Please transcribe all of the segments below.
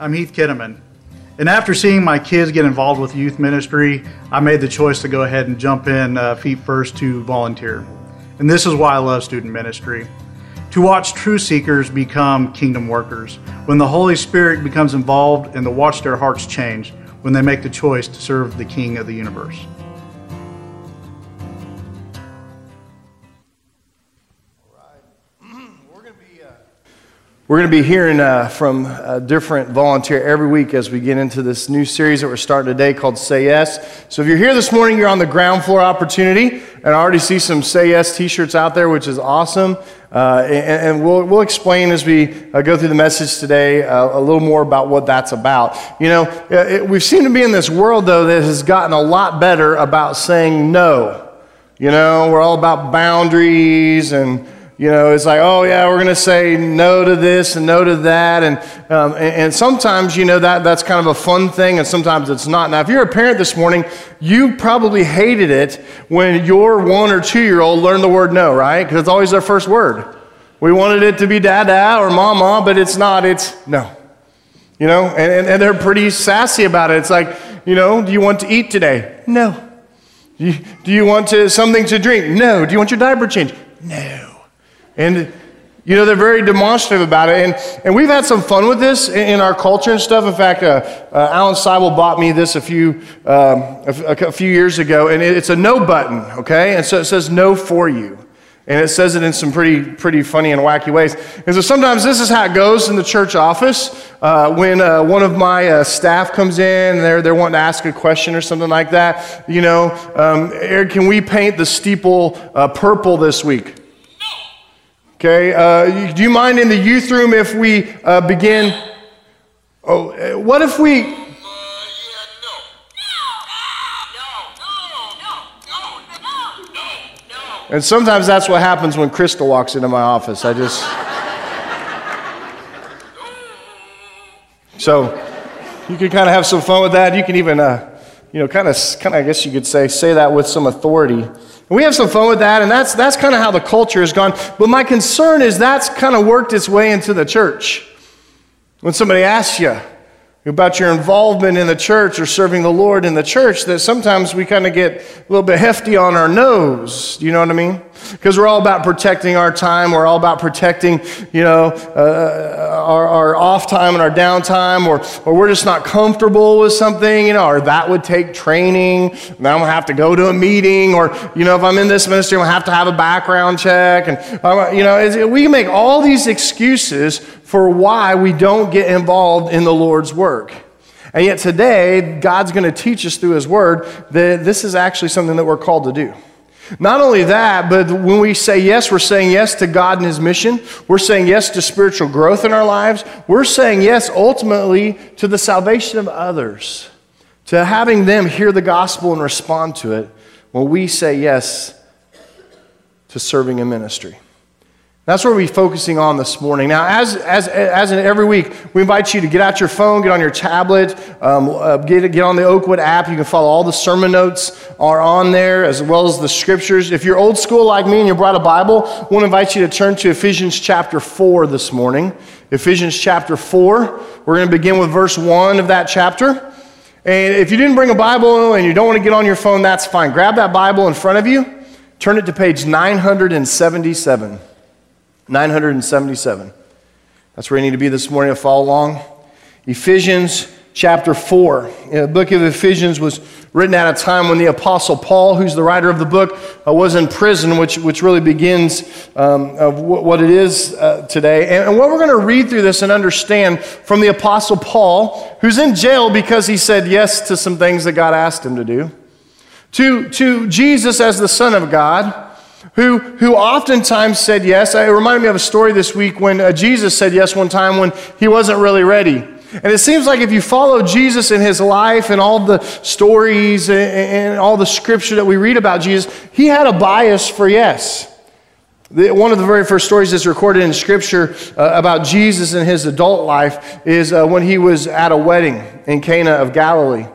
I'm Heath Kinnaman. And after seeing my kids get involved with youth ministry, I made the choice to go ahead and jump in uh, feet first to volunteer. And this is why I love student ministry. To watch true seekers become kingdom workers, when the Holy Spirit becomes involved and to watch their hearts change when they make the choice to serve the King of the universe. We're going to be hearing uh, from a uh, different volunteer every week as we get into this new series that we're starting today called Say Yes. So if you're here this morning, you're on the ground floor opportunity, and I already see some Say Yes t shirts out there, which is awesome. Uh, and, and we'll, we'll explain as we uh, go through the message today uh, a little more about what that's about. You know, it, we seem to be in this world, though, that has gotten a lot better about saying no. You know, we're all about boundaries and you know, it's like, oh, yeah, we're going to say no to this and no to that. And, um, and, and, sometimes, you know, that, that's kind of a fun thing, and sometimes it's not. Now, if you're a parent this morning, you probably hated it when your one or two year old learned the word no, right? Because it's always their first word. We wanted it to be dada or mama, but it's not, it's no. You know, and, and, and they're pretty sassy about it. It's like, you know, do you want to eat today? No. Do you, do you want to, something to drink? No. Do you want your diaper changed? No. And, you know, they're very demonstrative about it. And, and we've had some fun with this in, our culture and stuff. In fact, uh, uh, Alan Seibel bought me this a few, um, a, a, few years ago, and it's a no button, okay? And so it says no for you. And it says it in some pretty, pretty funny and wacky ways. And so sometimes this is how it goes in the church office. Uh, when uh, one of my uh, staff comes in they're, they're wanting to ask a question or something like that, you know, um, Eric, can we paint the steeple uh, purple this week? Okay, uh, do you mind in the youth room if we uh, begin? Oh, uh, what if we? And sometimes that's what happens when Crystal walks into my office. I just. so you can kind of have some fun with that. You can even, uh, you know, kind of, kind of, I guess you could say, say that with some authority. And we have some fun with that, and that's, that's kind of how the culture has gone. But my concern is that's kind of worked its way into the church. When somebody asks you, about your involvement in the church or serving the Lord in the church that sometimes we kind of get a little bit hefty on our nose. Do you know what I mean? Because we're all about protecting our time. We're all about protecting, you know, uh, our, our off time and our downtime, or, or we're just not comfortable with something, you know, or that would take training. Now I'm to have to go to a meeting, or, you know, if I'm in this ministry, I'm to have to have a background check. And, you know, we make all these excuses for why we don't get involved in the Lord's work. And yet today, God's going to teach us through His Word that this is actually something that we're called to do. Not only that, but when we say yes, we're saying yes to God and His mission. We're saying yes to spiritual growth in our lives. We're saying yes ultimately to the salvation of others, to having them hear the gospel and respond to it when we say yes to serving in ministry. That's what we'll be focusing on this morning. Now, as, as, as in every week, we invite you to get out your phone, get on your tablet, um, uh, get, get on the Oakwood app. You can follow all the sermon notes are on there, as well as the scriptures. If you're old school like me and you brought a Bible, I want to invite you to turn to Ephesians chapter 4 this morning. Ephesians chapter 4. We're going to begin with verse 1 of that chapter. And if you didn't bring a Bible and you don't want to get on your phone, that's fine. Grab that Bible in front of you, turn it to page 977. 977. That's where you need to be this morning to follow along. Ephesians chapter 4. The book of Ephesians was written at a time when the Apostle Paul, who's the writer of the book, uh, was in prison, which, which really begins um, of w- what it is uh, today. And, and what we're going to read through this and understand from the Apostle Paul, who's in jail because he said yes to some things that God asked him to do, to, to Jesus as the Son of God who, who oftentimes said yes. It reminded me of a story this week when uh, Jesus said yes one time when he wasn't really ready. And it seems like if you follow Jesus in his life and all the stories and, and all the scripture that we read about Jesus, he had a bias for yes. The, one of the very first stories that's recorded in Scripture uh, about Jesus and his adult life is uh, when he was at a wedding in Cana of Galilee.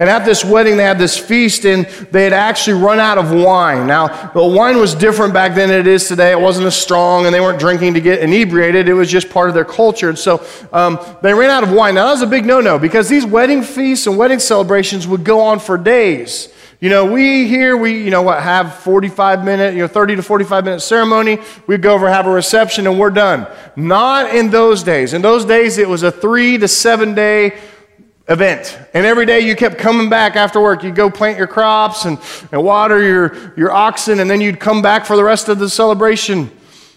And at this wedding, they had this feast, and they had actually run out of wine. Now, the wine was different back then than it is today. It wasn't as strong, and they weren't drinking to get inebriated. It was just part of their culture. And so um, they ran out of wine. Now, that was a big no no because these wedding feasts and wedding celebrations would go on for days. You know, we here, we, you know what, have 45 minute, you know, 30 to 45 minute ceremony. We go over, have a reception, and we're done. Not in those days. In those days, it was a three to seven day event. And every day you kept coming back after work. You'd go plant your crops and, and water your, your oxen, and then you'd come back for the rest of the celebration.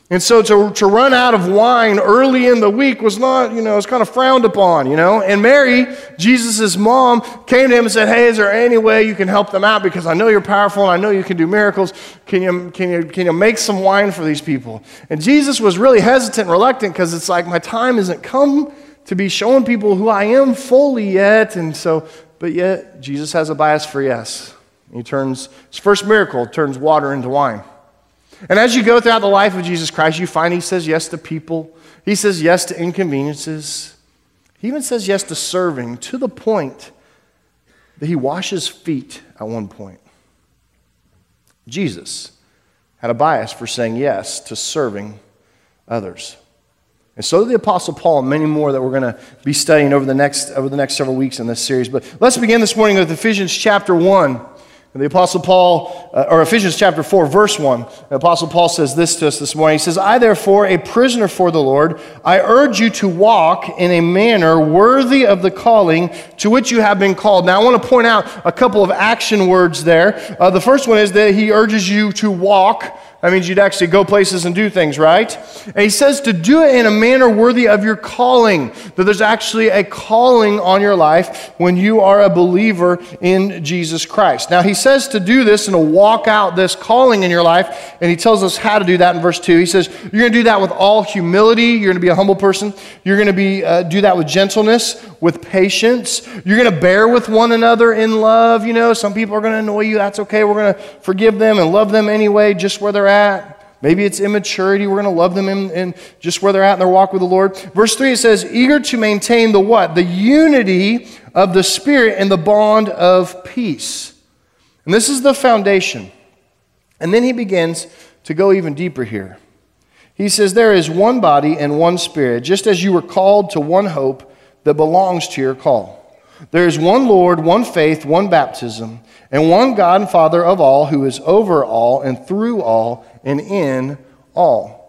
And so to, to run out of wine early in the week was not, you know, it's kind of frowned upon, you know. And Mary, Jesus' mom, came to him and said, Hey, is there any way you can help them out? Because I know you're powerful and I know you can do miracles. Can you, can you, can you make some wine for these people? And Jesus was really hesitant and reluctant because it's like, my time isn't come to be showing people who I am fully yet. And so, but yet, Jesus has a bias for yes. He turns, his first miracle turns water into wine. And as you go throughout the life of Jesus Christ, you find he says yes to people, he says yes to inconveniences, he even says yes to serving to the point that he washes feet at one point. Jesus had a bias for saying yes to serving others. And so the Apostle Paul and many more that we're going to be studying over the next, over the next several weeks in this series. But let's begin this morning with Ephesians chapter 1. And The Apostle Paul, uh, or Ephesians chapter 4, verse 1, the Apostle Paul says this to us this morning. He says, I, therefore, a prisoner for the Lord, I urge you to walk in a manner worthy of the calling to which you have been called. Now, I want to point out a couple of action words there. Uh, the first one is that he urges you to walk that means you'd actually go places and do things, right? And he says to do it in a manner worthy of your calling, that there's actually a calling on your life when you are a believer in Jesus Christ. Now, he says to do this and to walk out this calling in your life, and he tells us how to do that in verse 2. He says, You're going to do that with all humility. You're going to be a humble person. You're going to be, uh, do that with gentleness, with patience. You're going to bear with one another in love. You know, some people are going to annoy you. That's okay. We're going to forgive them and love them anyway, just where they're at. Maybe it's immaturity. We're going to love them in, in, just where they're at in their walk with the Lord. Verse 3, it says, eager to maintain the what? The unity of the Spirit and the bond of peace. And this is the foundation. And then he begins to go even deeper here. He says, There is one body and one Spirit, just as you were called to one hope that belongs to your call. There is one Lord, one faith, one baptism and one God and Father of all, who is over all and through all and in all.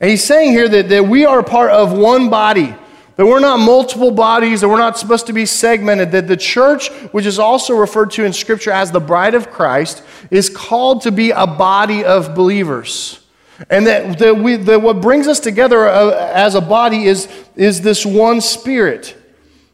And he's saying here that, that we are part of one body, that we're not multiple bodies, that we're not supposed to be segmented, that the church, which is also referred to in Scripture as the bride of Christ, is called to be a body of believers. And that, that, we, that what brings us together uh, as a body is, is this one spirit.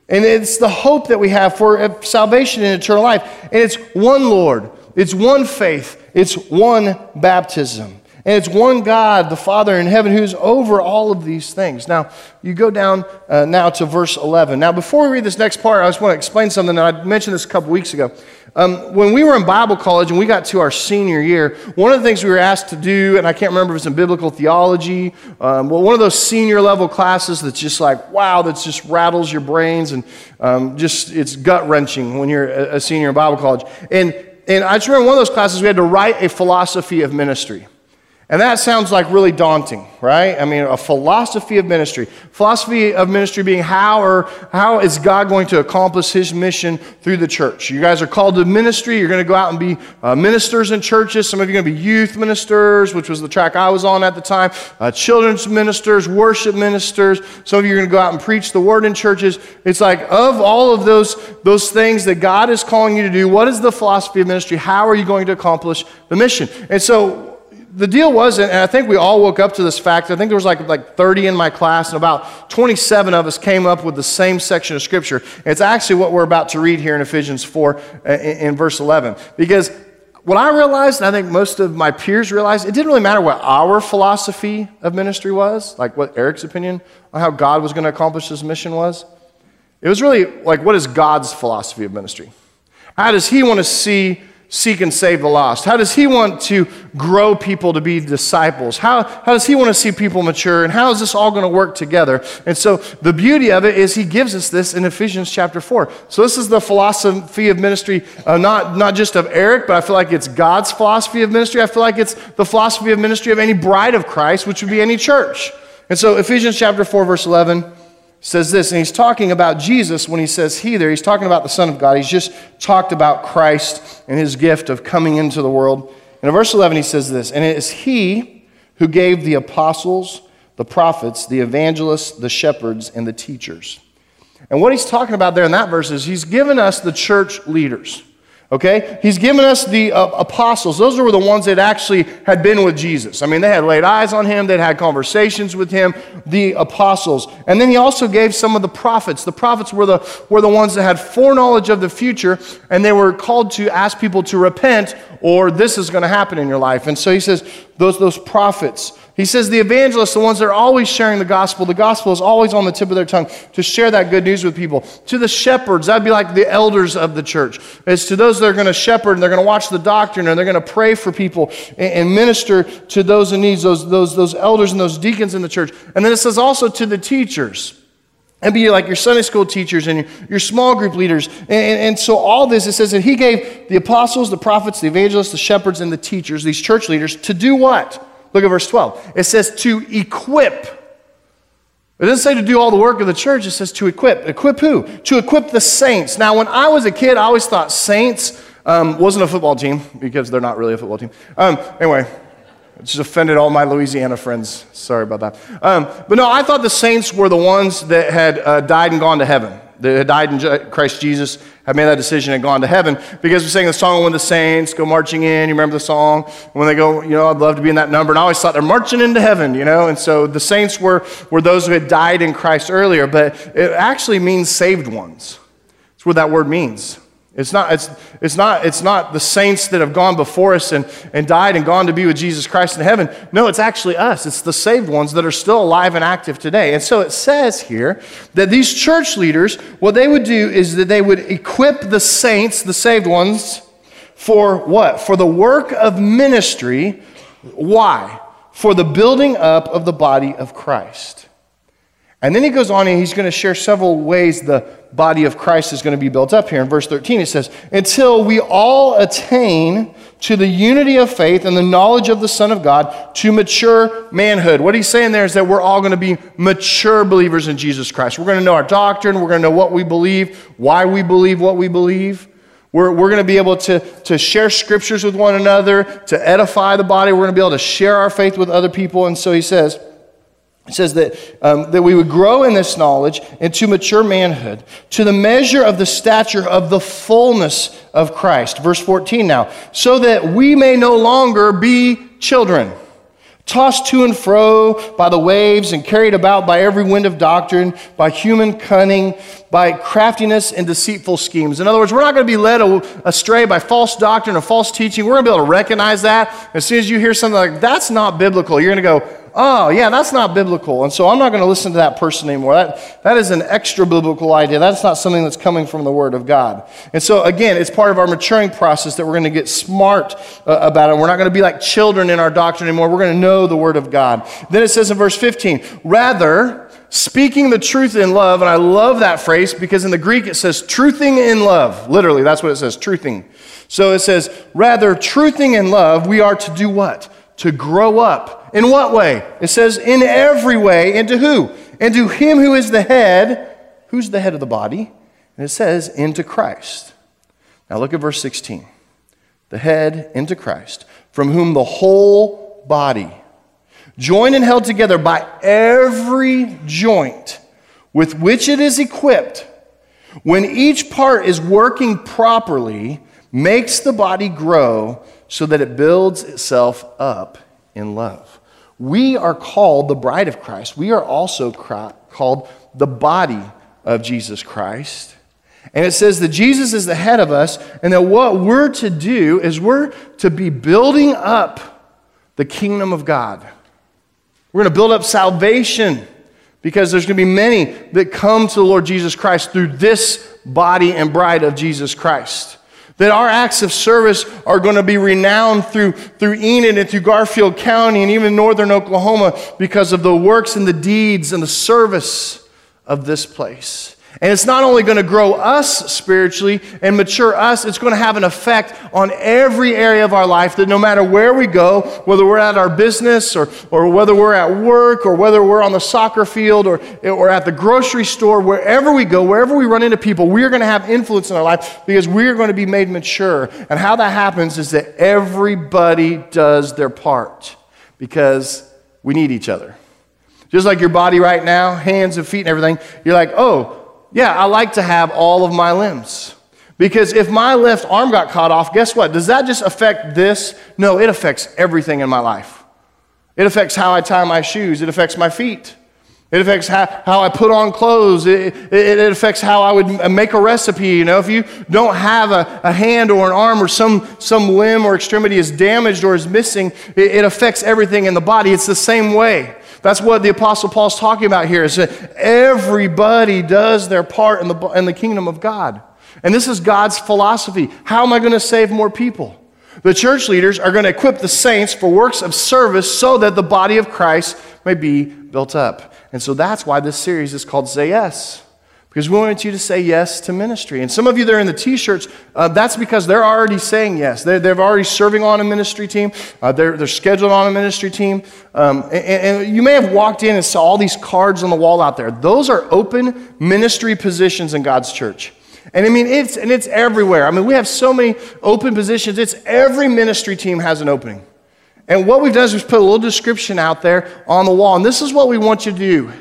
And it's the hope that we have for salvation and eternal life. And it's one Lord, it's one faith, it's one baptism. And it's one God, the Father in heaven, who's over all of these things. Now, you go down uh, now to verse 11. Now, before we read this next part, I just want to explain something I mentioned this a couple weeks ago. Um, when we were in Bible college and we got to our senior year, one of the things we were asked to do, and I can't remember if it was in biblical theology, um, well, one of those senior level classes that's just like, wow, that just rattles your brains and um, just it's gut wrenching when you're a, senior in Bible college. And, and I just remember one of those classes we had to write a philosophy of ministry. And that sounds like really daunting, right? I mean, a philosophy of ministry. Philosophy of ministry being how or how is God going to accomplish his mission through the church? You guys are called to ministry. You're going to go out and be uh, ministers in churches. Some of you are going to be youth ministers, which was the track I was on at the time, uh, children's ministers, worship ministers. Some of you are going to go out and preach the word in churches. It's like, of all of those, those things that God is calling you to do, what is the philosophy of ministry? How are you going to accomplish the mission? And so, the deal was, and I think we all woke up to this fact. I think there was like, like 30 in my class, and about 27 of us came up with the same section of Scripture. It's actually what we're about to read here in Ephesians 4 uh, in, in verse 11. Because what I realized, and I think most of my peers realized, it didn't really matter what our philosophy of ministry was, like what Eric's opinion on how God was going to accomplish his mission was. It was really like, what is God's philosophy of ministry? How does he want to see seek and save the lost? How does he want to grow people to be disciples? How, how does he want to see people mature? And how is this all going to work together? And so the beauty of it is he gives us this in Ephesians chapter 4. So this is the philosophy of ministry, uh, not, not just of Eric, but I feel like it's God's philosophy of ministry. I feel like it's the philosophy of ministry of any bride of Christ, which would be any church. And so Ephesians chapter 4, verse 11 says this, and he's talking about Jesus when he says he there. He's talking about the Son of God. He's just talked about Christ and his gift of coming into the world. And in verse 11, he says this, and it is he who gave the apostles, the prophets, the evangelists, the shepherds, and the teachers. And what he's talking about there in that verse is he's given us the church leaders. Okay? He's given us the uh, apostles. Those were the ones that actually had been with Jesus. I mean, they had laid eyes on him, they'd had conversations with him, the apostles. And then he also gave some of the prophets. The prophets were the, were the ones that had foreknowledge of the future, and they were called to ask people to repent, or this is going to happen in your life. And so he says, those, those prophets. He says the evangelists, the ones that are always sharing the gospel, the gospel is always on the tip of their tongue to share that good news with people. To the shepherds, that'd be like the elders of the church. It's to those that are going to shepherd and they're going to watch the doctrine and they're going to pray for people and, and minister to those in need, those, those, those elders and those deacons in the church. And then it says also to the teachers. And be like your Sunday school teachers and your, your small group leaders. And, and, and, so, all this, it says that he gave the apostles, the prophets, the evangelists, the shepherds, and the teachers, these church leaders, to do what? Look at verse 12. It says to equip. It doesn't say to do all the work of the church, it says to equip. Equip who? To equip the saints. Now, when I was a kid, I always thought saints um, wasn't a football team because they're not really a football team. Um, anyway, it just offended all my Louisiana friends. Sorry about that. Um, but no, I thought the saints were the ones that had uh, died and gone to heaven that had died in Christ Jesus had made that decision and gone to heaven because we sang the song when the saints go marching in. You remember the song? When they go, you know, I'd love to be in that number. And I always thought they're marching into heaven, you know? And so the saints were, were those who had died in Christ earlier, but it actually means saved ones. That's what that word means. It's not, it's, it's, not, it's not the saints that have gone before us and, and died and gone to be with Jesus Christ in heaven. No, it's actually us. It's the saved ones that are still alive and active today. And so it says here that these church leaders, what they would do is that they would equip the saints, the saved ones, for what? For the work of ministry. Why? For the building up of the body of Christ. And then he goes on and he's going to share several ways the body of Christ is going to be built up here. In verse 13, it says, Until we all attain to the unity of faith and the knowledge of the Son of God to mature manhood. What he's saying there is that we're all going to be mature believers in Jesus Christ. We're going to know our doctrine, we're going to know what we believe, why we believe what we believe. We're, we're going to be able to, to share scriptures with one another, to edify the body. We're going to be able to share our faith with other people. And so he says, it says that, um, that we would grow in this knowledge into mature manhood, to the measure of the stature of the fullness of Christ. Verse 14 now, so that we may no longer be children, tossed to and fro by the waves and carried about by every wind of doctrine, by human cunning, by craftiness and deceitful schemes. In other words, we're not going to be led astray by false doctrine or false teaching. We're going to be able to recognize that. As soon as you hear something like, that's not biblical, you're going to go, oh, yeah, that's not biblical. And so I'm not going to listen to that person anymore. That, that is an extra biblical idea. That's not something that's coming from the Word of God. And so, again, it's part of our maturing process that we're going to get smart uh, about it. We're not going to be like children in our doctrine anymore. We're going to know the Word of God. Then it says in verse 15, rather, speaking the truth in love, and I love that phrase because in the Greek it says truthing in love. Literally, that's what it says, truthing. So it says, rather, truthing in love, we are to do what? To grow up in what way? It says, in every way. Into who? Into him who is the head. Who's the head of the body? And it says, into Christ. Now look at verse 16. The head into Christ, from whom the whole body, joined and held together by every joint with which it is equipped, when each part is working properly, makes the body grow so that it builds itself up in love. We are called the bride of Christ. We are also called the body of Jesus Christ. And it says that Jesus is the head of us, and that what we're to do is we're to be building up the kingdom of God. We're going to build up salvation because there's going to be many that come to the Lord Jesus Christ through this body and bride of Jesus Christ. That our acts of service are going to be renowned through, through Enid and through Garfield County and even northern Oklahoma because of the works and the deeds and the service of this place. And it's not only going to grow us spiritually and mature us, it's going to have an effect on every area of our life that no matter where we go, whether we're at our business or, or whether we're at work or whether we're on the soccer field or, or at the grocery store, wherever we go, wherever we run into people, we're going to have influence in our life because we're going to be made mature. And how that happens is that everybody does their part because we need each other. Just like your body right now, hands and feet and everything, you're like, oh, yeah, I like to have all of my limbs. Because if my left arm got caught off, guess what? Does that just affect this? No, it affects everything in my life. It affects how I tie my shoes, it affects my feet. It affects how, how I put on clothes. It, it, it, affects how I would make a recipe. You know, if you don't have a, a hand or an arm or some, some limb or extremity is damaged or is missing, it, it affects everything in the body. It's the same way. That's what the Apostle Paul's talking about here is that everybody does their part in the, in the kingdom of God. And this is God's philosophy. How am I going to save more people? The church leaders are going to equip the saints for works of service so that the body of Christ may be built up. And so that's why this series is called Say Yes because we want you to say yes to ministry. And some of you that are in the t shirts, uh, that's because they're already saying yes. They're, they're already serving on a ministry team, uh, they're, they're scheduled on a ministry team. Um, and, and, you may have walked in and saw all these cards on the wall out there. Those are open ministry positions in God's church. And I mean, it's, and it's everywhere. I mean, we have so many open positions. It's every ministry team has an opening. And what we've done is we've put a little description out there on the wall. And this is what we want you to do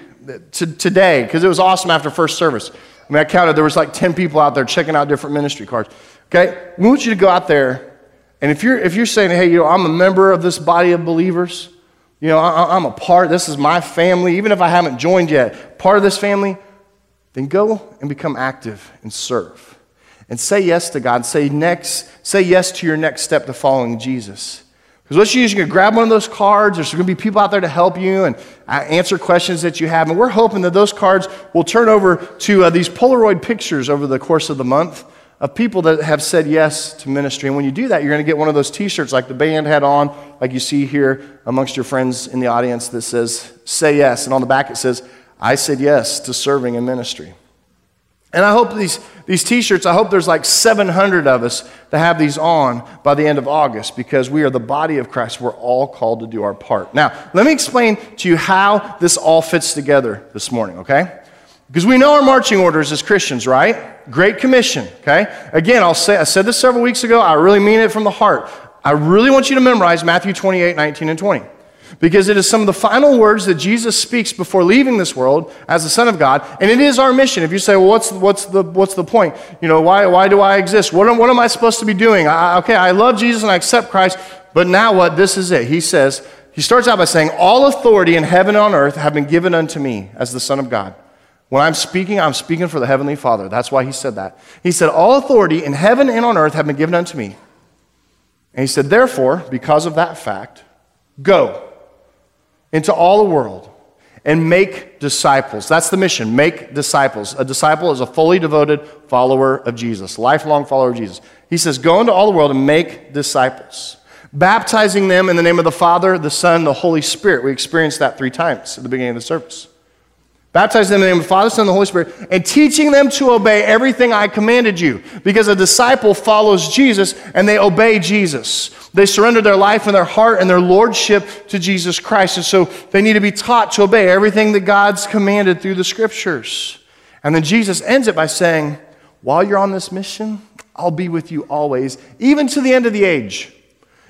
to, today because it was awesome after first service. I mean, I counted there was like 10 people out there checking out different ministry cards. Okay, we want you to go out there, and if you're if you're saying, hey, you know, I'm a member of this body of believers, you know, I, I'm a part. This is my family, even if I haven't joined yet, part of this family. Then go and become active and serve, and say yes to God. Say next, say yes to your next step to following Jesus. Because what you're going to grab one of those cards. There's going to be people out there to help you and uh, answer questions that you have. And we're hoping that those cards will turn over to uh, these Polaroid pictures over the course of the month of people that have said yes to ministry. And when you do that, you're going to get one of those t shirts like the band had on, like you see here amongst your friends in the audience that says, Say yes. And on the back it says, I said yes to serving in ministry. And I hope these, these t shirts, I hope there's like 700 of us that have these on by the end of August because we are the body of Christ. We're all called to do our part. Now, let me explain to you how this all fits together this morning, okay? Because we know our marching orders as Christians, right? Great Commission, okay? Again, I'll say, I said this several weeks ago. I really mean it from the heart. I really want you to memorize Matthew 28, 19, and 20 because it is some of the final words that Jesus speaks before leaving this world as the Son of God, and it is our mission. If you say, well, what's, what's, the, what's the point? You know, why, why do I exist? What am, what am I supposed to be doing? I, okay, I love Jesus and I accept Christ, but now what? This is it. He says, he starts out by saying, All authority in heaven and on earth have been given unto me as the Son of God. When I'm speaking, I'm speaking for the Heavenly Father. That's why he said that. He said, All authority in heaven and on earth have been given unto me. And he said, Therefore, because of that fact, go into all the world and make disciples. That's the mission. Make disciples. A disciple is a fully devoted follower of Jesus, lifelong follower of Jesus. He says, Go into all the world and make disciples, baptizing them in the name of the Father, the Son, the Holy Spirit. We experienced that three times at the beginning of the service. Baptize them in the name of the Father, Son, and the Holy Spirit, and teaching them to obey everything I commanded you. Because a disciple follows Jesus and they obey Jesus. They surrender their life and their heart and their lordship to Jesus Christ. And so they need to be taught to obey everything that God's commanded through the scriptures. And then Jesus ends it by saying, While you're on this mission, I'll be with you always, even to the end of the age.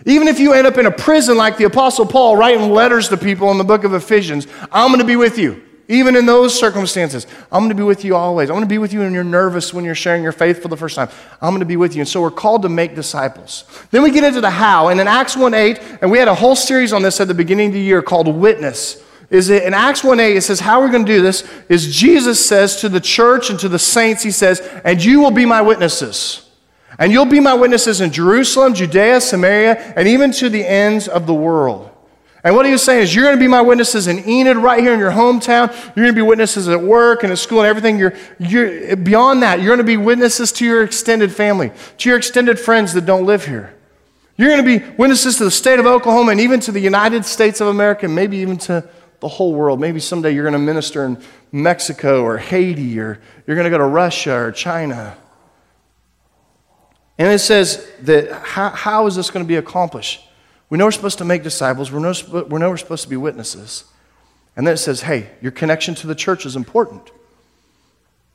Even if you end up in a prison like the Apostle Paul writing letters to people in the book of Ephesians, I'm going to be with you. Even in those circumstances, I'm going to be with you always. I'm going to be with you when you're nervous, when you're sharing your faith for the first time. I'm going to be with you. And so we're called to make disciples. Then we get into the how. And in Acts 1 8, and we had a whole series on this at the beginning of the year called Witness. Is it in Acts 1 8, it says, How we're going to do this is Jesus says to the church and to the saints, He says, And you will be my witnesses. And you'll be my witnesses in Jerusalem, Judea, Samaria, and even to the ends of the world. And what he was saying is, you're going to be my witnesses in Enid, right here in your hometown. You're going to be witnesses at work and at school and everything. You're, you're, beyond that, you're going to be witnesses to your extended family, to your extended friends that don't live here. You're going to be witnesses to the state of Oklahoma and even to the United States of America, maybe even to the whole world. Maybe someday you're going to minister in Mexico or Haiti, or you're going to go to Russia or China. And it says that how, how is this going to be accomplished? We know we're supposed to make disciples, we know, we know we're supposed to be witnesses. And then it says, hey, your connection to the church is important.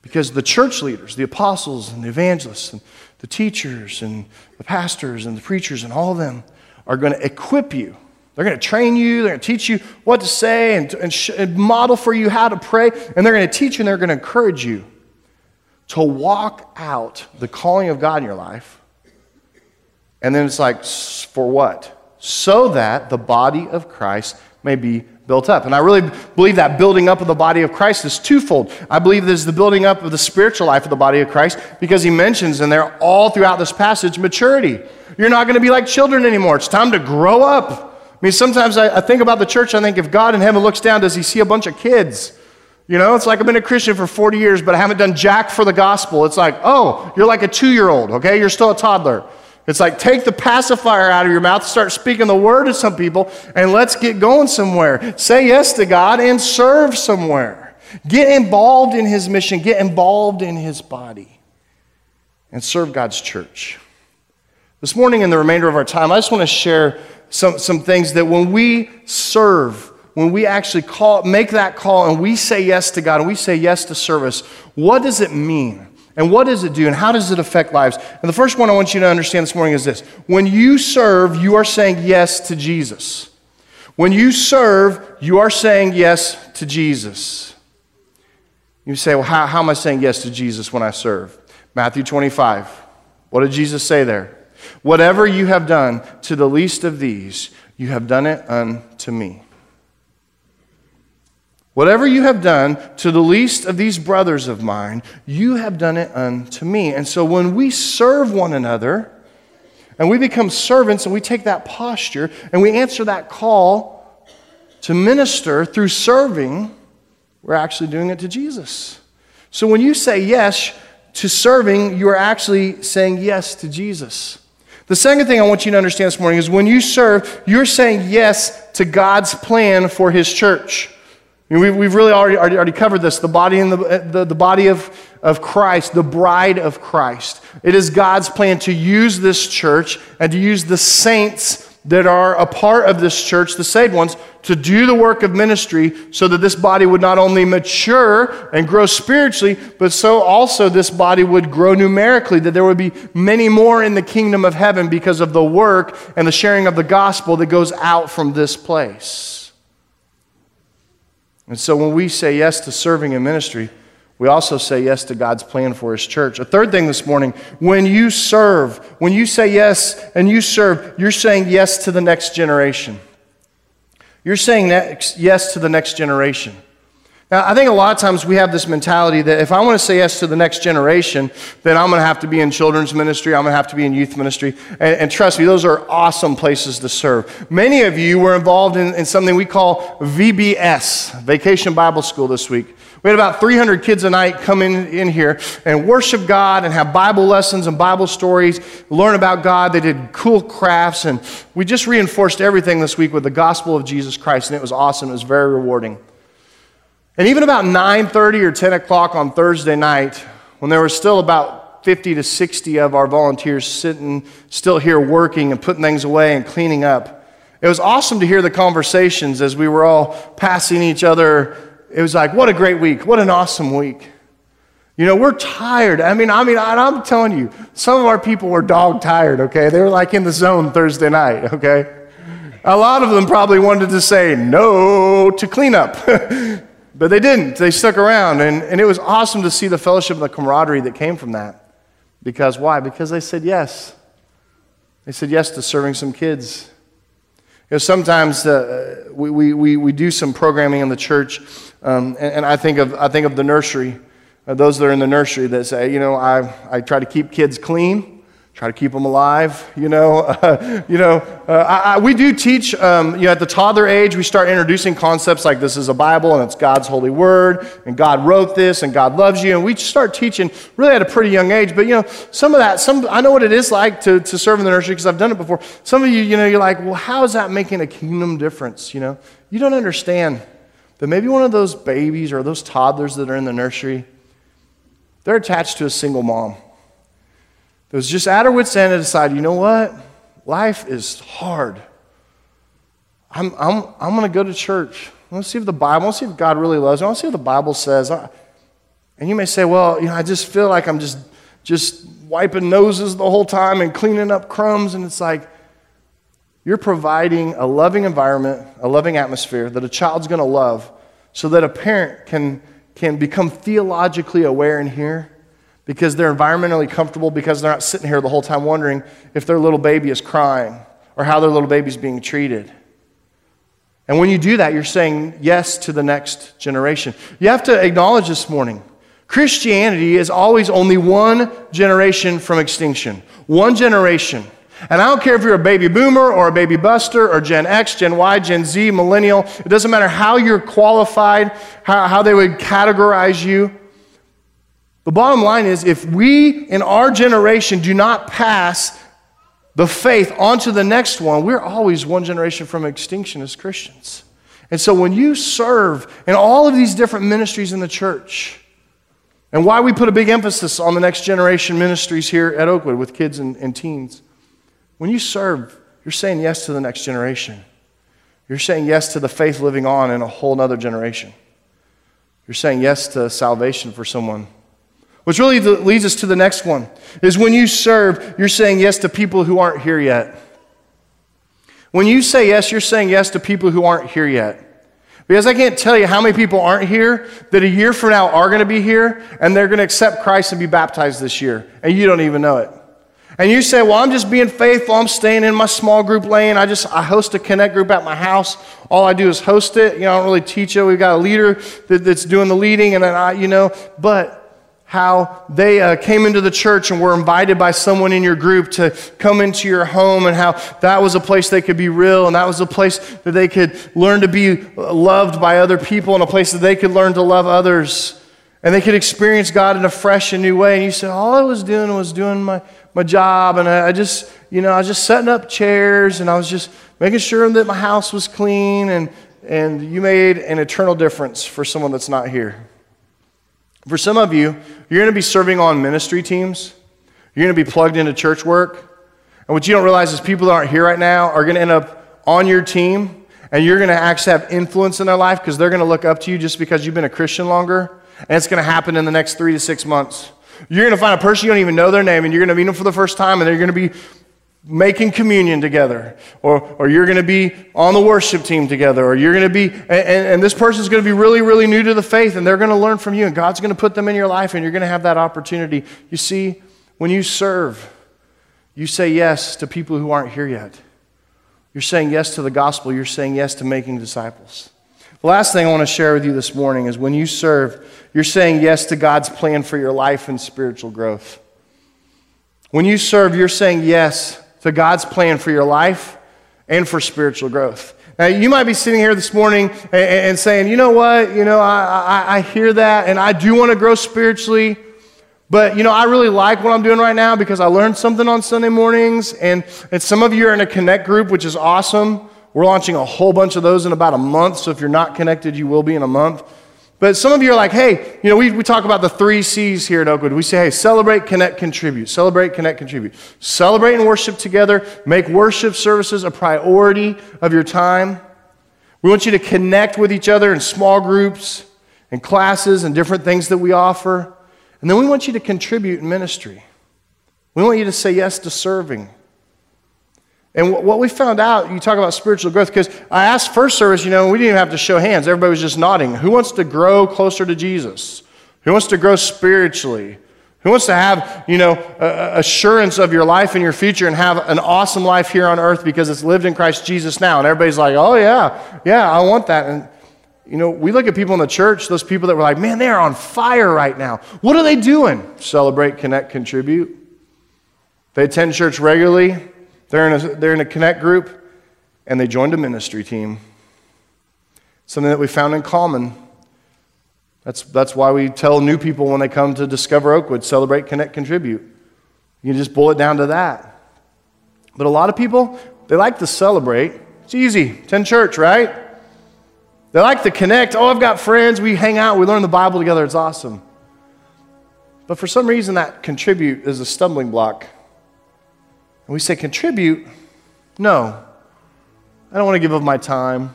Because the church leaders, the apostles and the evangelists and the teachers and the pastors and the preachers and all of them are going to equip you. They're going to train you, they're going to teach you what to say and, and, sh- and model for you how to pray, and they're going to teach you and they're going to encourage you to walk out the calling of God in your life. And then it's like, for what? So that the body of Christ may be built up. And I really believe that building up of the body of Christ is twofold. I believe there's the building up of the spiritual life of the body of Christ because he mentions, in they're all throughout this passage, maturity. You're not going to be like children anymore. It's time to grow up. I mean, sometimes I, I think about the church, I think if God in heaven looks down, does he see a bunch of kids? You know, it's like I've been a Christian for 40 years, but I haven't done jack for the gospel. It's like, oh, you're like a two year old, okay? You're still a toddler. It's like take the pacifier out of your mouth, start speaking the word to some people, and let's get going somewhere. Say yes to God and serve somewhere. Get involved in his mission, get involved in his body, and serve God's church. This morning, in the remainder of our time, I just want to share some, some things that when we serve, when we actually call, make that call and we say yes to God and we say yes to service, what does it mean? And what does it do? And how does it affect lives? And the first one I want you to understand this morning is this when you serve, you are saying yes to Jesus. When you serve, you are saying yes to Jesus. You say, well, how, how am I saying yes to Jesus when I serve? Matthew 25. What did Jesus say there? Whatever you have done to the least of these, you have done it unto me. Whatever you have done to the least of these brothers of mine, you have done it unto me. And so when we serve one another and we become servants and we take that posture and we answer that call to minister through serving, we're actually doing it to Jesus. So when you say yes to serving, you are actually saying yes to Jesus. The second thing I want you to understand this morning is when you serve, you're saying yes to God's plan for His church. I mean, we've, we've really already, already, already covered this the body, and the, the, the body of, of Christ, the bride of Christ. It is God's plan to use this church and to use the saints that are a part of this church, the saved ones, to do the work of ministry so that this body would not only mature and grow spiritually, but so also this body would grow numerically, that there would be many more in the kingdom of heaven because of the work and the sharing of the gospel that goes out from this place. And so when we say yes to serving in ministry, we also say yes to God's plan for His church. A third thing this morning when you serve, when you say yes and you serve, you're saying yes to the next generation. You're saying yes to the next generation. Now, I think a lot of times we have this mentality that if I want to say yes to the next generation, then I'm going to have to be in children's ministry, I'm going to have to be in youth ministry. And, and trust me, those are awesome places to serve. Many of you were involved in, in something we call VBS, Vacation Bible School, this week. We had about 300 kids a night come in, in here and worship God and have Bible lessons and Bible stories, learn about God. They did cool crafts, and we just reinforced everything this week with the gospel of Jesus Christ, and it was awesome. It was very rewarding. And even about 9:30 or 10 o'clock on Thursday night, when there were still about 50 to 60 of our volunteers sitting still here working and putting things away and cleaning up, it was awesome to hear the conversations as we were all passing each other it was like, what a great week. What an awesome week. You know, we're tired. I mean, I mean, I'm telling you, some of our people were dog tired, okay? They were like in the zone Thursday night, okay? A lot of them probably wanted to say no to cleanup, but they didn't. They stuck around, and, and it was awesome to see the fellowship and the camaraderie that came from that. Because why? Because they said yes. They said yes to serving some kids. You know, sometimes uh, we, we, we, we do some programming in the church um, and, and, I, think of, I think of the nursery, uh, those that are in the nursery that say, you know, I, I try to keep kids clean. Try to keep them alive. You know, uh, you know, uh, I, I, we do teach. Um, you know, at the toddler age, we start introducing concepts like this is a Bible and it's God's holy word, and God wrote this, and God loves you, and we start teaching really at a pretty young age. But you know, some of that, some I know what it is like to, to serve in the nursery because I've done it before. Some of you, you know, you're like, well, how is that making a kingdom difference? You know, you don't understand that maybe one of those babies or those toddlers that are in the nursery, they're attached to a single mom that was just at her wits' end and decided, you know what? Life is hard. I'm, I'm, I'm going to go to church. I want to see if the Bible, I want to see if God really loves me. I want to see what the Bible says. And you may say, well, you know, I just feel like I'm just, just wiping noses the whole time and cleaning up crumbs. And it's like, you're providing a loving environment, a loving atmosphere that a child's going to love so that a parent can, can become theologically aware in here because they're environmentally comfortable, because they're not sitting here the whole time wondering if their little baby is crying or how their little baby's being treated. And when you do that, you're saying yes to the next generation. You have to acknowledge this morning Christianity is always only one generation from extinction. One generation. And I don't care if you're a baby boomer or a baby buster or Gen X, Gen Y, Gen Z, millennial. It doesn't matter how you're qualified, how, how they would categorize you. The bottom line is if we in our generation do not pass the faith onto the next one, we're always one generation from extinction as Christians. And so when you serve in all of these different ministries in the church, and why we put a big emphasis on the next generation ministries here at Oakwood with kids and, and teens, when you serve, you're saying yes to the next generation. You're saying yes to the faith living on in a whole other generation. You're saying yes to salvation for someone which really leads us to the next one is when you serve, you're saying yes to people who aren't here yet. When you say yes, you're saying yes to people who aren't here yet. Because I can't tell you how many people aren't here that a year from now are going to be here and they're going to accept Christ and be baptized this year, and you don't even know it. And you say, "Well, I'm just being faithful. I'm staying in my small group lane. I just I host a connect group at my house. All I do is host it. You know, I don't really teach it. We've got a leader that, that's doing the leading, and then I, you know, but how they uh, came into the church and were invited by someone in your group to come into your home, and how that was a place they could be real, and that was a place that they could learn to be loved by other people, and a place that they could learn to love others, and they could experience God in a fresh and new way. And you said, All I was doing was doing my, my job, and I, I just, you know, I was just setting up chairs, and I was just making sure that my house was clean, and, and you made an eternal difference for someone that's not here. For some of you, you're going to be serving on ministry teams. You're going to be plugged into church work. And what you don't realize is people that aren't here right now are going to end up on your team, and you're going to actually have influence in their life because they're going to look up to you just because you've been a Christian longer. And it's going to happen in the next three to six months. You're going to find a person you don't even know their name, and you're going to meet them for the first time, and they're going to be making communion together, or, or you're going to be on the worship team together, or you're going to be, and, and this person's going to be really, really new to the faith, and they're going to learn from you, and God's going to put them in your life, and you're going to have that opportunity. You see, when you serve, you say yes to people who aren't here yet. You're saying yes to the gospel, you're saying yes to making disciples. The last thing I want to share with you this morning is when you serve, you're saying yes to God's plan for your life and spiritual growth. When you serve, you're saying yes to God's plan for your life and for spiritual growth. Now, you might be sitting here this morning and, and saying, you know what, you know, I, I, I hear that and I do want to grow spiritually, but, you know, I really like what I'm doing right now because I learned something on Sunday mornings. And, and some of you are in a connect group, which is awesome. We're launching a whole bunch of those in about a month. So if you're not connected, you will be in a month. But some of you are like, hey, you know, we, we talk about the three C's here at Oakwood. We say, hey, celebrate, connect, contribute. Celebrate, connect, contribute. Celebrate and worship together. Make worship services a priority of your time. We want you to connect with each other in small groups and classes and different things that we offer. And then we want you to contribute in ministry. We want you to say yes to serving. And what we found out, you talk about spiritual growth, because I asked first service, you know, we didn't even have to show hands. Everybody was just nodding. Who wants to grow closer to Jesus? Who wants to grow spiritually? Who wants to have, you know, assurance of your life and your future and have an awesome life here on earth because it's lived in Christ Jesus now? And everybody's like, oh, yeah, yeah, I want that. And, you know, we look at people in the church, those people that were like, man, they are on fire right now. What are they doing? Celebrate, connect, contribute. They attend church regularly, they're in a, they're in a connect group, and they joined a ministry team. Something that we found in common. That's, that's why we tell new people when they come to Discover Oakwood celebrate, connect, contribute. You can just boil it down to that. But a lot of people, they like to celebrate. It's easy. Attend church, right? They like to connect. Oh, I've got friends. We hang out. We learn the Bible together. It's awesome. But for some reason, that contribute is a stumbling block. And we say, contribute? No. I don't want to give up my time.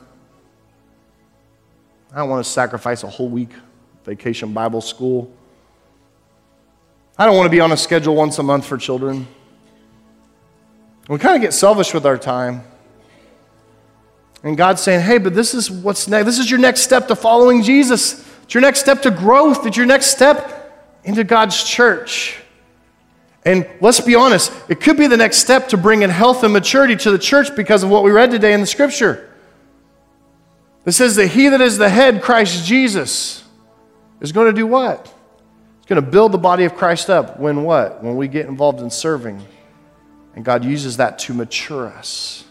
I don't want to sacrifice a whole week vacation Bible school. I don't want to be on a schedule once a month for children. We kind of get selfish with our time. And God's saying, hey, but this is what's next. This is your next step to following Jesus. It's your next step to growth. It's your next step into God's church. And let's be honest, it could be the next step to bring in health and maturity to the church because of what we read today in the scripture. It says that he that is the head, Christ Jesus, is going to do what? It's going to build the body of Christ up when what? When we get involved in serving. And God uses that to mature us.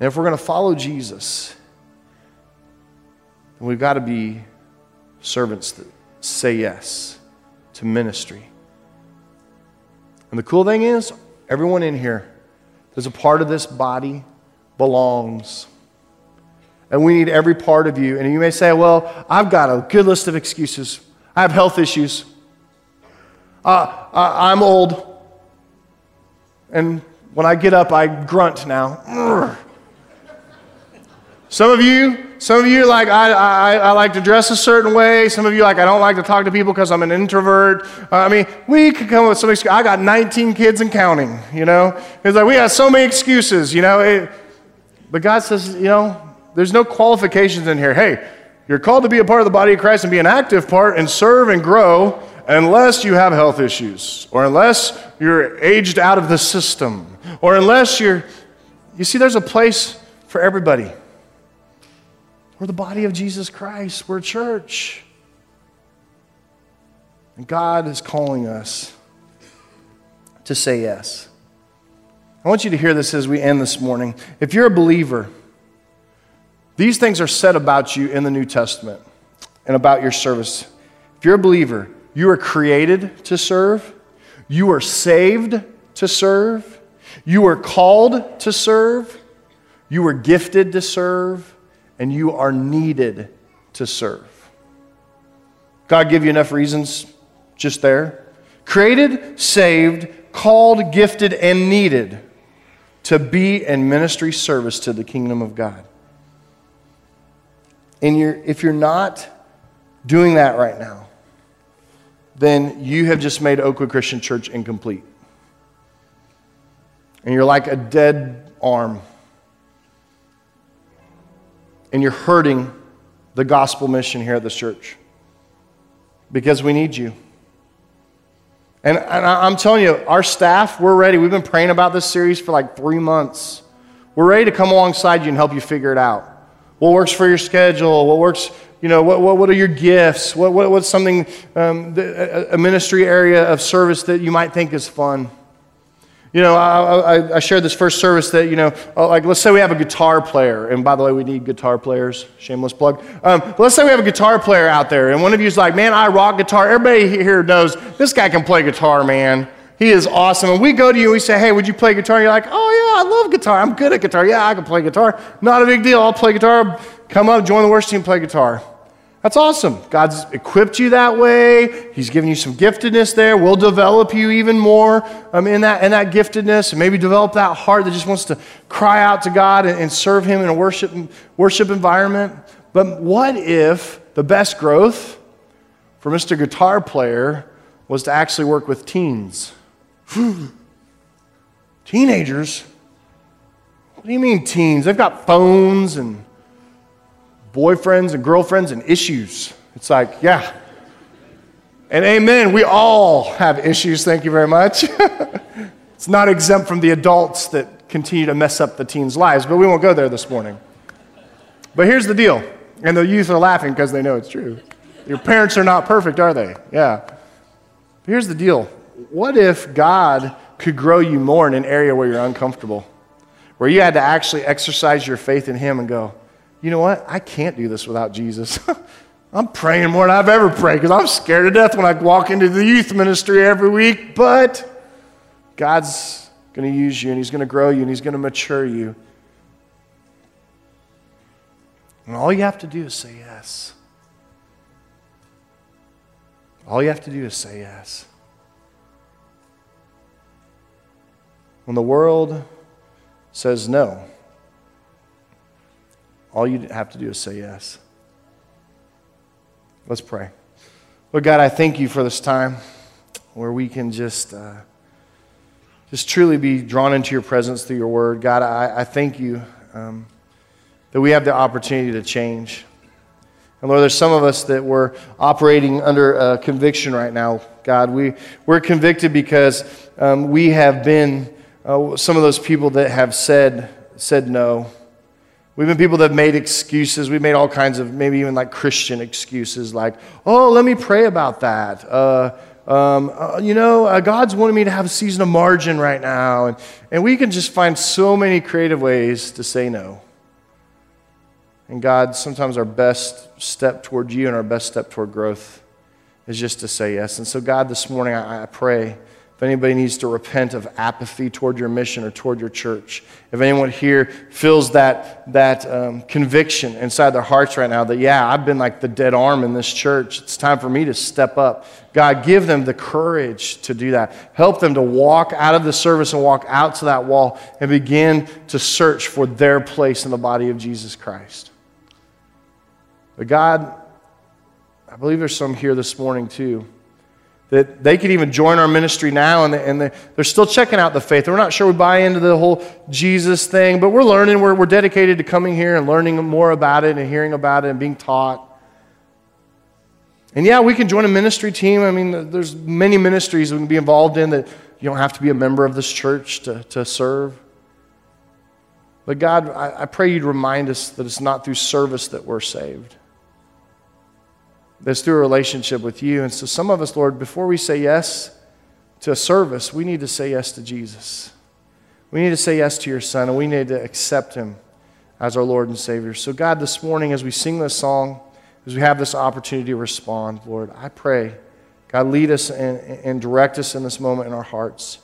And if we're going to follow Jesus, then we've got to be servants that say yes to ministry. And the cool thing is, everyone in here, there's a part of this body belongs. And we need every part of you. And you may say, well, I've got a good list of excuses. I have health issues. Uh, I'm old. And when I get up, I grunt now. Some of you, some of you are like I, I, I like to dress a certain way. Some of you like I don't like to talk to people because I'm an introvert. Uh, I mean, we could come up with some excuses. I got 19 kids and counting. You know, it's like we have so many excuses. You know, it, but God says, you know, there's no qualifications in here. Hey, you're called to be a part of the body of Christ and be an active part and serve and grow unless you have health issues or unless you're aged out of the system or unless you're. You see, there's a place for everybody. We're the body of Jesus Christ, we're church. And God is calling us to say yes. I want you to hear this as we end this morning. If you're a believer, these things are said about you in the New Testament and about your service. If you're a believer, you are created to serve, you are saved to serve, you are called to serve, you are gifted to serve, and you are needed to serve. God give you enough reasons just there? Created, saved, called, gifted, and needed to be in ministry service to the kingdom of God. And you're, if you're not doing that right now, then you have just made Oakwood Christian Church incomplete. And you're like a dead arm and you're hurting the gospel mission here at this church because we need you. And, and I'm telling you, our staff, we're ready. We've been praying about this series for like three months. We're ready to come alongside you and help you figure it out. What works for your schedule? What works, you know, what, what, what are your gifts? What, what, what's something, um, a ministry area of service that you might think is fun? You know, I, I, I, shared this first service that, you know, uh, like let's say we have a guitar player, and by the way, we need guitar players, shameless plug. Um, let's say we have a guitar player out there, and one of you is like, man, I rock guitar. Everybody here knows this guy can play guitar, man. He is awesome. And we go to you and we say, hey, would you play guitar? And you're like, oh, yeah, I love guitar. I'm good at guitar. Yeah, I can play guitar. Not a big deal. I'll play guitar. Come up, join the worship team, play guitar. That's awesome. God's equipped you that way. He's given you some giftedness there. We'll develop you even more um, in, that, in that giftedness and maybe develop that heart that just wants to cry out to God and, and serve Him in a worship, worship environment. But what if the best growth for Mr. Guitar Player was to actually work with teens? Teenagers? What do you mean teens? They've got phones and boyfriends and girlfriends and issues. It's like, yeah. And amen, we all have issues, thank you very much. it's not exempt from the adults that continue to mess up the teens' lives, but we won't go there this morning. But here's the deal, and the youth are laughing because they know it's true. Your parents are not perfect, are they? Yeah. But here's the deal what if God could grow you more in an area where you're uncomfortable? Where you had to actually exercise your faith in Him and go, you know what? I can't do this without Jesus. I'm praying more than I've ever prayed because I'm scared to death when I walk into the youth ministry every week. But God's going to use you and He's going to grow you and He's going to mature you. And all you have to do is say yes. All you have to do is say yes. When the world says no, all you have to do is say yes. Let's pray. Lord God, I thank you for this time where we can just, uh, just truly be drawn into your presence through your word. God, I, I thank you um, that we have the opportunity to change. And Lord, there's some of us that we're operating under a conviction right now. God, we, we're convicted because um, we have been uh, some of those people that have said, said no. We've been people that made excuses. We've made all kinds of, maybe even like Christian excuses, like, oh, let me pray about that. Uh, um, uh, you know, uh, God's wanted me to have a season of margin right now. And, and we can just find so many creative ways to say no. And God, sometimes our best step toward you and our best step toward growth is just to say yes. And so, God, this morning I, I pray if anybody needs to repent of apathy toward your mission or toward your church, if anyone here feels that, that um, conviction inside their hearts right now that, yeah, I've been like the dead arm in this church, it's time for me to step up. God, give them the courage to do that. Help them to walk out of the service and walk out to that wall and begin to search for their place in the body of Jesus Christ. But God, I believe there's some here this morning too that they could even join our ministry now and, and they're still checking out the faith. We're not sure we buy into the whole Jesus thing, but we're learning. We're, we're dedicated to coming here and learning more about it and hearing about it and being taught. And yeah, we can join a ministry team. I mean, there's many ministries we can be involved in that you don't have to be a member of this church to, to serve. But God, I, I pray you'd remind us that it's not through service that we're saved that's through a relationship with you. And so, some of us, Lord, before we say yes to a service, we need to say yes to Jesus. We need to say yes to your Son, and we need to accept him as our Lord and Savior. So, God, this morning, as we sing this song, as we have this opportunity to respond, Lord, I pray, God, lead us and, and direct us in this moment in our hearts.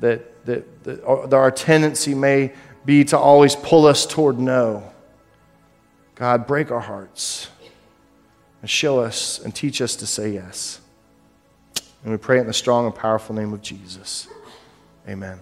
That, that, that our tendency may be to always pull us toward no. God, break our hearts and show us and teach us to say yes. And we pray in the strong and powerful name of Jesus. Amen.